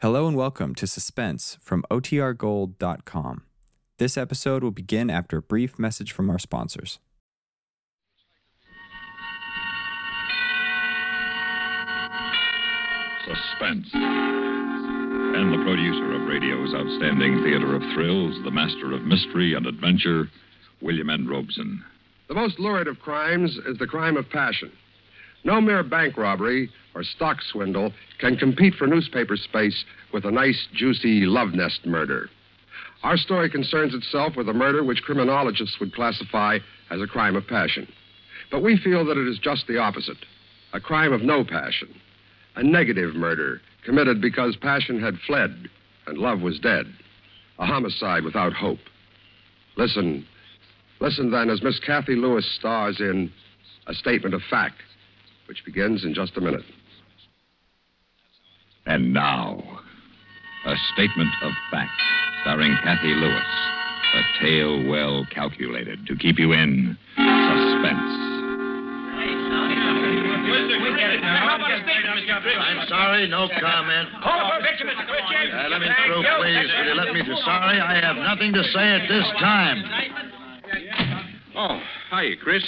Hello and welcome to Suspense from OTRGold.com. This episode will begin after a brief message from our sponsors. Suspense. And the producer of radio's outstanding theater of thrills, the master of mystery and adventure, William N. Robson. The most lurid of crimes is the crime of passion. No mere bank robbery or stock swindle can compete for newspaper space with a nice, juicy love nest murder. Our story concerns itself with a murder which criminologists would classify as a crime of passion. But we feel that it is just the opposite a crime of no passion, a negative murder committed because passion had fled and love was dead, a homicide without hope. Listen, listen then as Miss Cathy Lewis stars in A Statement of Fact, which begins in just a minute. And now, a statement of fact starring Cathy Lewis. A tale well calculated to keep you in suspense. I'm sorry, no comment. Uh, let me through, please. Will you let me through? Sorry, I have nothing to say at this time. Oh, hiya, Chris.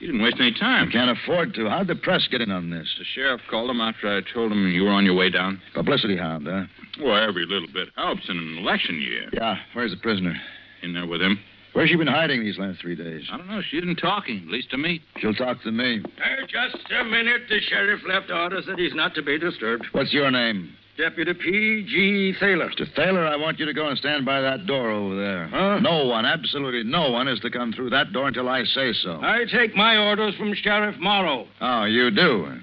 You didn't waste any time. Can't afford to. How'd the press get in on this? The sheriff called him after I told him you were on your way down. Publicity hound, huh? Well, every little bit helps in an election year. Yeah. Where's the prisoner? In there with him. Where's she been hiding these last three days? I don't know. She isn't talking, at least to me. She'll talk to me. Uh, just a minute. The sheriff left orders that he's not to be disturbed. What's your name? Deputy P.G. Thaler. Mr. Thaler, I want you to go and stand by that door over there. Huh? No one, absolutely no one, is to come through that door until I say so. I take my orders from Sheriff Morrow. Oh, you do?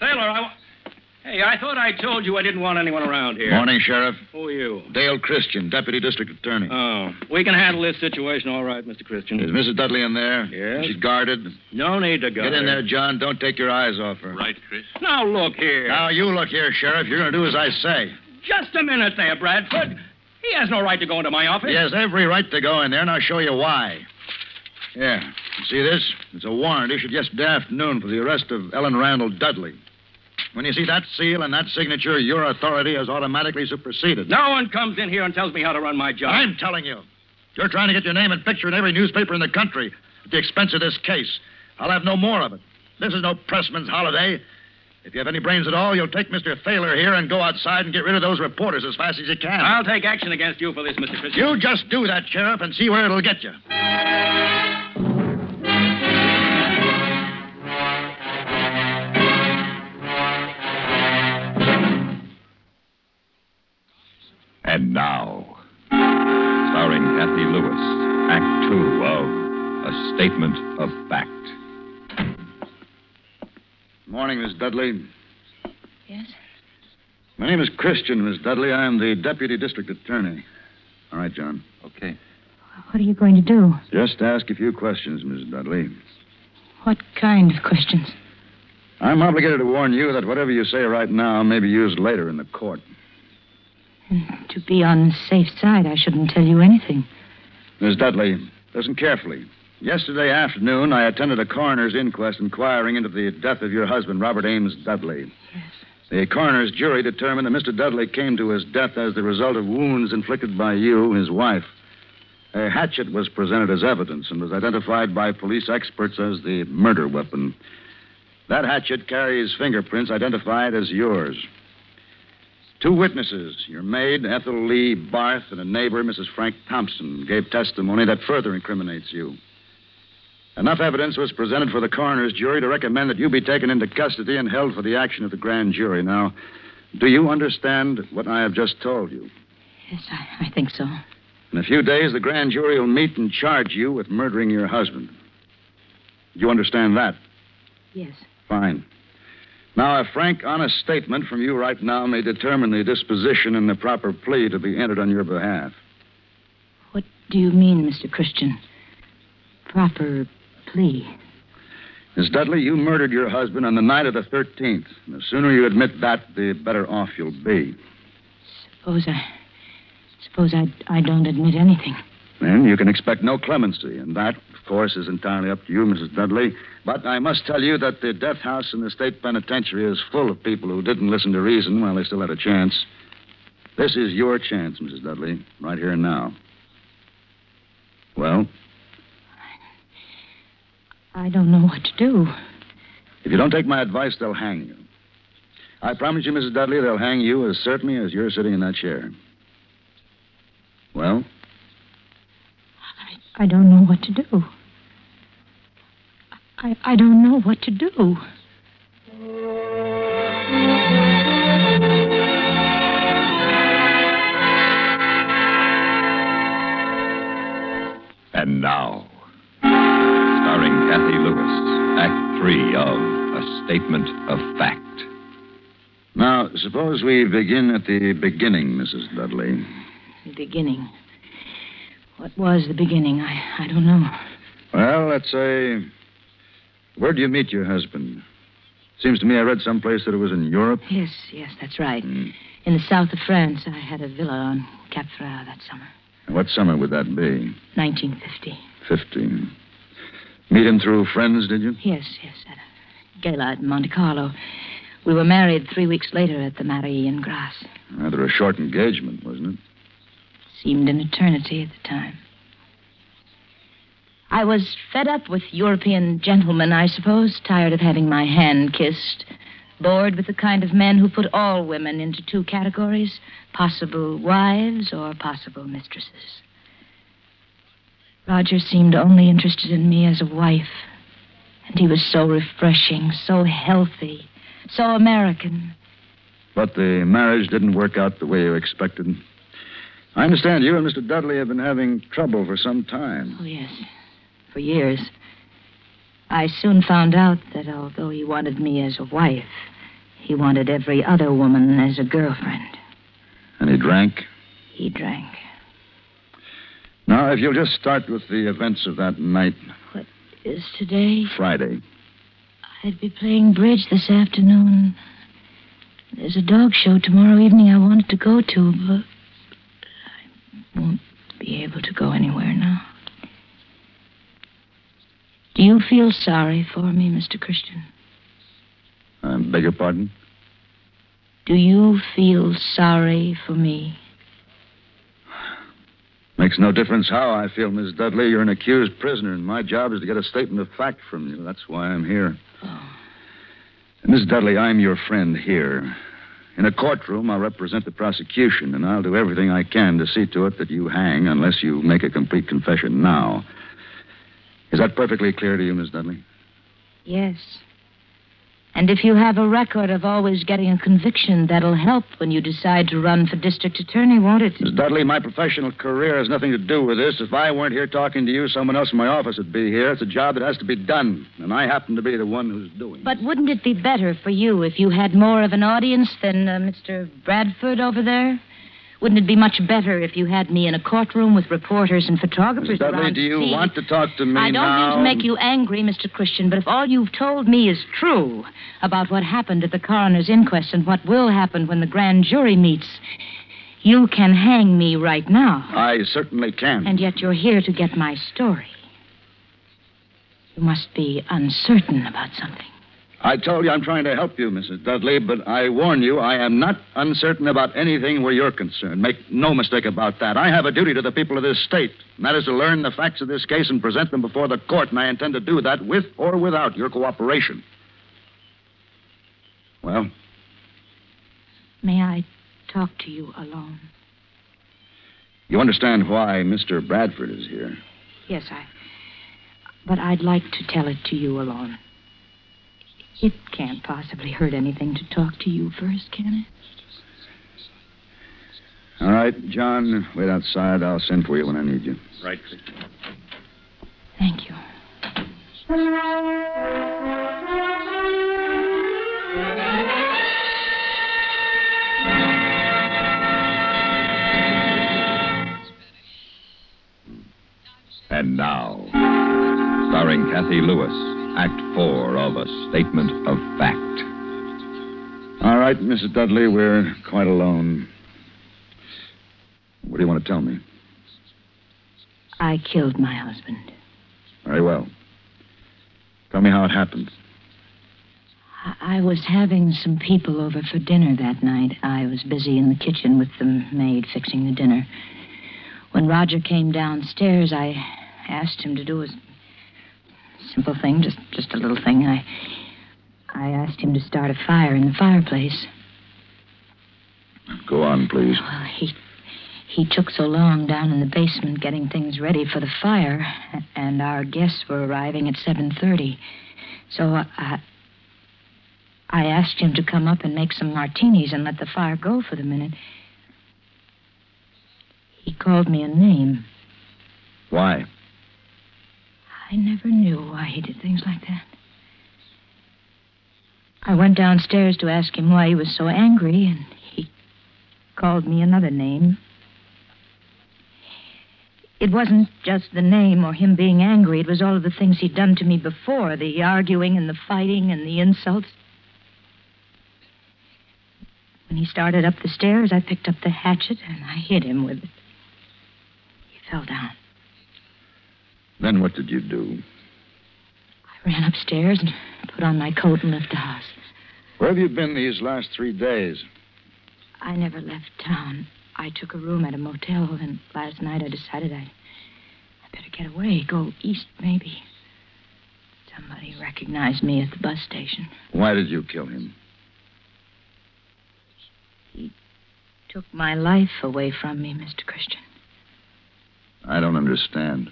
Thaler, I. wa- Hey, I thought I told you I didn't want anyone around here. Morning, Sheriff. Who are you? Dale Christian, Deputy District Attorney. Oh, we can handle this situation all right, Mr. Christian. Is Mrs. Dudley in there? Yes. She's guarded. No need to go. Get in there, John. Don't take your eyes off her. Right, Chris? Now, look here. Now, you look here, Sheriff. You're going to do as I say. Just a minute there, Bradford. He has no right to go into my office. He has every right to go in there, and I'll show you why. Yeah. See this? It's a warrant issued yesterday afternoon for the arrest of Ellen Randall Dudley. When you see that seal and that signature, your authority has automatically superseded. No one comes in here and tells me how to run my job. I'm telling you. You're trying to get your name and picture in every newspaper in the country at the expense of this case. I'll have no more of it. This is no pressman's holiday. If you have any brains at all, you'll take Mr. Thaler here and go outside and get rid of those reporters as fast as you can. I'll take action against you for this, Mr. Christian. You just do that, Sheriff, and see where it'll get you. And now, starring Cathy Lewis, Act Two of A Statement of Fact. Morning, Miss Dudley. Yes? My name is Christian, Miss Dudley. I am the Deputy District Attorney. All right, John. Okay. What are you going to do? Just ask a few questions, Miss Dudley. What kind of questions? I'm obligated to warn you that whatever you say right now may be used later in the court. And to be on the safe side, I shouldn't tell you anything. Miss Dudley, listen carefully. Yesterday afternoon, I attended a coroner's inquest inquiring into the death of your husband, Robert Ames Dudley. Yes. The coroner's jury determined that Mr. Dudley came to his death as the result of wounds inflicted by you, his wife. A hatchet was presented as evidence and was identified by police experts as the murder weapon. That hatchet carries fingerprints identified as yours. Two witnesses, your maid, Ethel Lee Barth, and a neighbor, Mrs. Frank Thompson, gave testimony that further incriminates you. Enough evidence was presented for the coroner's jury to recommend that you be taken into custody and held for the action of the grand jury. Now, do you understand what I have just told you? Yes, I, I think so. In a few days, the grand jury will meet and charge you with murdering your husband. Do you understand that? Yes. Fine. Now, a frank, honest statement from you right now may determine the disposition and the proper plea to be entered on your behalf. What do you mean, Mr. Christian? Proper plea. Miss Dudley, you murdered your husband on the night of the 13th. And the sooner you admit that, the better off you'll be. Suppose I. Suppose I, I don't admit anything. Then you can expect no clemency, and that, of course, is entirely up to you, Mrs. Dudley. But I must tell you that the death house in the state penitentiary is full of people who didn't listen to reason while they still had a chance. This is your chance, Mrs. Dudley, right here and now. Well, I don't know what to do. if you don't take my advice, they'll hang you. I promise you, Mrs. Dudley, they'll hang you as certainly as you're sitting in that chair. Well, I don't know what to do. I, I don't know what to do. And now, starring Cathy Lewis, Act Three of A Statement of Fact. now, suppose we begin at the beginning, Mrs. Dudley. The beginning. What was the beginning? I, I don't know. Well, let's say. Where do you meet your husband? Seems to me I read someplace that it was in Europe. Yes, yes, that's right. Hmm. In the south of France, I had a villa on Cap Ferrat that summer. And What summer would that be? 1950. Fifteen. Meet him through friends, did you? Yes, yes, at a gala at Monte Carlo. We were married three weeks later at the mairie in Grasse. Rather a short engagement, wasn't it? Seemed an eternity at the time. I was fed up with European gentlemen, I suppose, tired of having my hand kissed, bored with the kind of men who put all women into two categories possible wives or possible mistresses. Roger seemed only interested in me as a wife, and he was so refreshing, so healthy, so American. But the marriage didn't work out the way you expected. I understand you and Mr. Dudley have been having trouble for some time. Oh, yes. For years. I soon found out that although he wanted me as a wife, he wanted every other woman as a girlfriend. And he drank. He drank. Now, if you'll just start with the events of that night, Is today? Friday. I'd be playing bridge this afternoon. There's a dog show tomorrow evening I wanted to go to, but I won't be able to go anywhere now. Feel sorry for me, Mr. Christian? I beg your pardon? Do you feel sorry for me? Makes no difference how I feel, Miss Dudley. You're an accused prisoner, and my job is to get a statement of fact from you. That's why I'm here. Oh. Miss Dudley, I'm your friend here. In a courtroom, I'll represent the prosecution, and I'll do everything I can to see to it that you hang unless you make a complete confession now. Is that perfectly clear to you, Miss Dudley? Yes. And if you have a record of always getting a conviction, that'll help when you decide to run for district attorney, won't it? Miss Dudley, my professional career has nothing to do with this. If I weren't here talking to you, someone else in my office would be here. It's a job that has to be done, and I happen to be the one who's doing it. But wouldn't it be better for you if you had more of an audience than uh, Mr. Bradford over there? Wouldn't it be much better if you had me in a courtroom with reporters and photographers Miss Dudley, around do you see? want to talk to me I don't now? mean to make you angry, Mr. Christian, but if all you've told me is true about what happened at the coroner's inquest and what will happen when the grand jury meets, you can hang me right now. I certainly can. And yet you're here to get my story. You must be uncertain about something. I told you I'm trying to help you, Mrs. Dudley, but I warn you, I am not uncertain about anything where you're concerned. Make no mistake about that. I have a duty to the people of this state, and that is to learn the facts of this case and present them before the court, and I intend to do that with or without your cooperation. Well, May I talk to you alone? you understand why Mr. Bradford is here. Yes, I. But I'd like to tell it to you alone. It can't possibly hurt anything to talk to you first, can it? All right, John, wait outside. I'll send for you when I need you. Right. Thank you. And now, starring Cathy Lewis, Act Four of A Statement of Fact. All right, Mrs. Dudley, we're quite alone. What do you want to tell me? I killed my husband. Very well. Tell me how it happened. I was having some people over for dinner that night. I was busy in the kitchen with the maid fixing the dinner. When Roger came downstairs, I asked him to do a simple thing, just just a little thing. I I asked him to start a fire in the fireplace. Go on, please. Well, he he took so long down in the basement getting things ready for the fire, and our guests were arriving at 7:30. So I I asked him to come up and make some martinis and let the fire go for the minute. He called me a name. Why? I never knew why he did things like that. I went downstairs to ask him why he was so angry, and he called me another name. It wasn't just the name or him being angry, it was all of the things he'd done to me before the arguing and the fighting and the insults. When he started up the stairs, I picked up the hatchet and I hit him with it. He fell down. Then what did you do? I ran upstairs and put on my coat and left the house. Where have you been these last three days? I never left town. I took a room at a motel, and last night I decided I, I better get away, go east, maybe. Somebody recognized me at the bus station. Why did you kill him? He took my life away from me, Mr. Christian. I don't understand.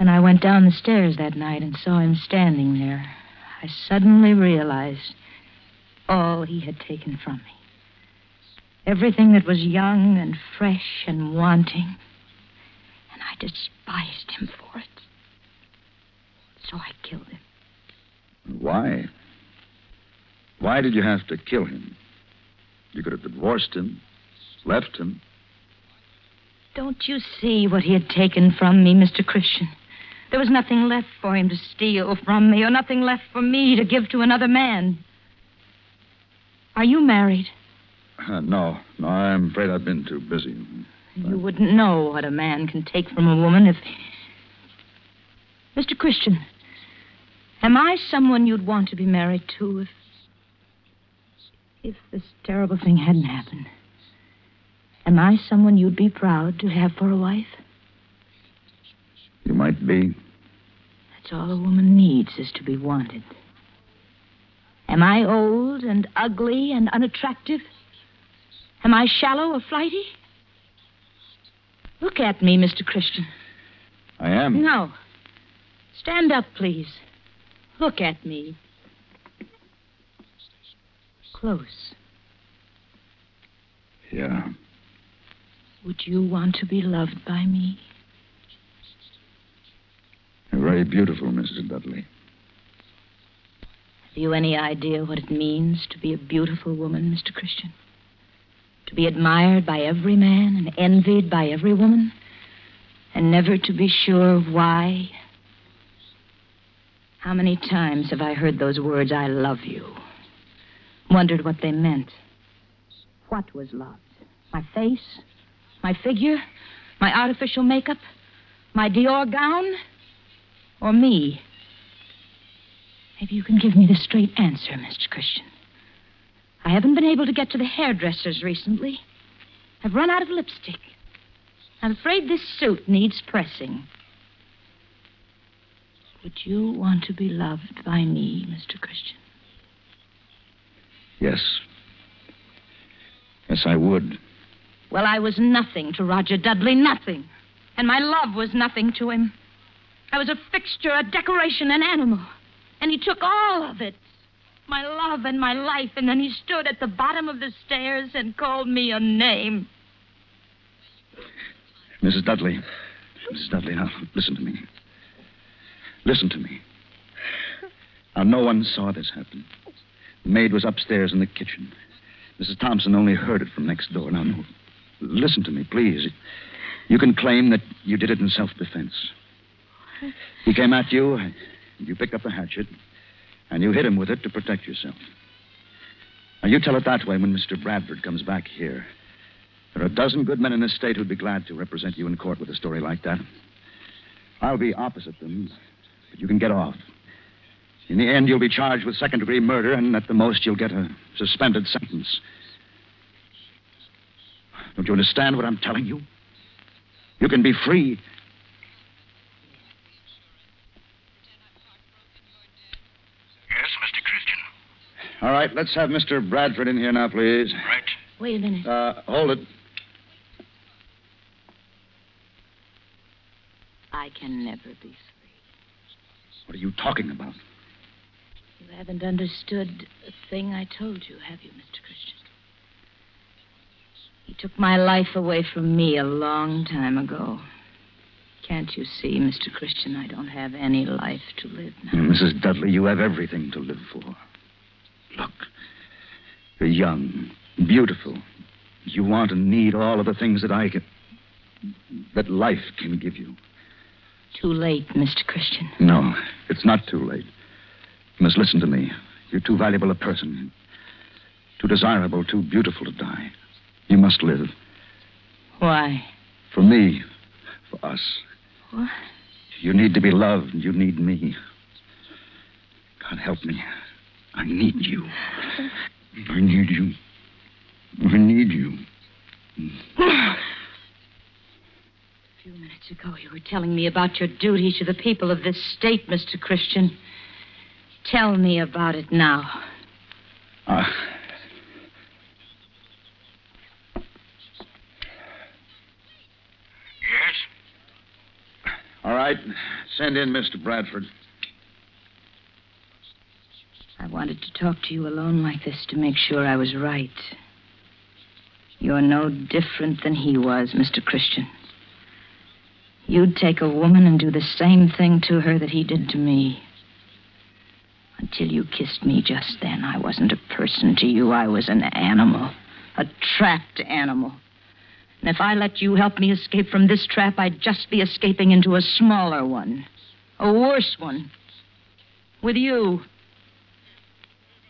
When I went down the stairs that night and saw him standing there, I suddenly realized all he had taken from me. Everything that was young and fresh and wanting. And I despised him for it. So I killed him. Why? Why did you have to kill him? You could have divorced him, left him. Don't you see what he had taken from me, Mr. Christian? There was nothing left for him to steal from me, or nothing left for me to give to another man. Are you married? Uh, no, no, I'm afraid I've been too busy. You wouldn't know what a man can take from a woman if. Mr. Christian, am I someone you'd want to be married to if. if this terrible thing hadn't happened? Am I someone you'd be proud to have for a wife? You might be. That's all a woman needs is to be wanted. Am I old and ugly and unattractive? Am I shallow or flighty? Look at me, Mr. Christian. I am. No. Stand up, please. Look at me. Close. Yeah. Would you want to be loved by me? Very beautiful, Mrs. Dudley. Have you any idea what it means to be a beautiful woman, Mr. Christian? To be admired by every man and envied by every woman, and never to be sure of why? How many times have I heard those words, I love you? Wondered what they meant. What was love? My face? My figure? My artificial makeup? My Dior gown? Or me? Maybe you can give me the straight answer, Mr. Christian. I haven't been able to get to the hairdressers recently. I've run out of lipstick. I'm afraid this suit needs pressing. Would you want to be loved by me, Mr. Christian? Yes. Yes, I would. Well, I was nothing to Roger Dudley, nothing. And my love was nothing to him. I was a fixture, a decoration, an animal. And he took all of it my love and my life, and then he stood at the bottom of the stairs and called me a name. Mrs. Dudley. Mrs. Dudley, now, listen to me. Listen to me. Now, no one saw this happen. The maid was upstairs in the kitchen. Mrs. Thompson only heard it from next door. Now, no, listen to me, please. You can claim that you did it in self defense. He came at you, and you picked up the hatchet, and you hit him with it to protect yourself. Now, you tell it that way when Mr. Bradford comes back here. There are a dozen good men in this state who'd be glad to represent you in court with a story like that. I'll be opposite them, but you can get off. In the end, you'll be charged with second degree murder, and at the most, you'll get a suspended sentence. Don't you understand what I'm telling you? You can be free. Yes, Mr. Christian. All right, let's have Mr. Bradford in here now, please. Right. Wait a minute. Uh, hold it. I can never be free. What are you talking about? You haven't understood a thing I told you, have you, Mr. Christian? He took my life away from me a long time ago. Can't you see, Mr. Christian, I don't have any life to live now? Mrs. Dudley, you have everything to live for. You're young, beautiful. You want and need all of the things that I can. that life can give you. Too late, Mr. Christian. No, it's not too late. You must listen to me. You're too valuable a person, too desirable, too beautiful to die. You must live. Why? For me, for us. What? You need to be loved, and you need me. God help me. I need you. I need you. I need you. A few minutes ago, you were telling me about your duty to the people of this state, Mr. Christian. Tell me about it now. Uh, Yes? all right. Send in Mr. Bradford. I wanted to talk to you alone like this to make sure I was right. You're no different than he was, Mr. Christian. You'd take a woman and do the same thing to her that he did to me. Until you kissed me just then, I wasn't a person to you. I was an animal, a trapped animal. And if I let you help me escape from this trap, I'd just be escaping into a smaller one, a worse one. With you.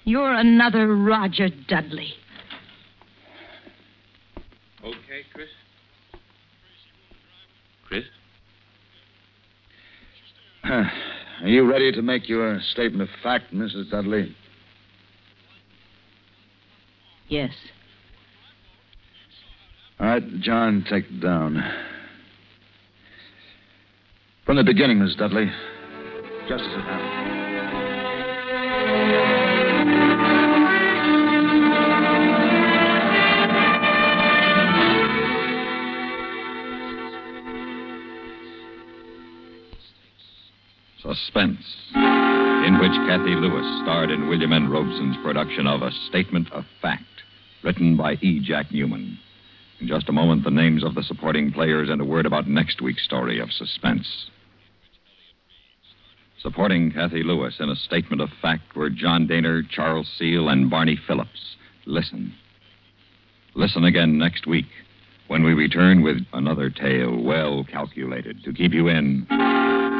You're another Roger Dudley. Okay, Chris? Chris? Are you ready to make your statement of fact, Mrs. Dudley? Yes. All right, John, take it down. From the beginning, Miss Dudley, just as it happened. Suspense, in which Cathy Lewis starred in William N. Robson's production of A Statement of Fact, written by E. Jack Neuman. In just a moment, the names of the supporting players and a word about next week's story of suspense. Supporting Cathy Lewis in A Statement of Fact were John Dehner, Charles Seel, and Barney Phillips. Listen. Listen again next week when we return with another tale well calculated to keep you in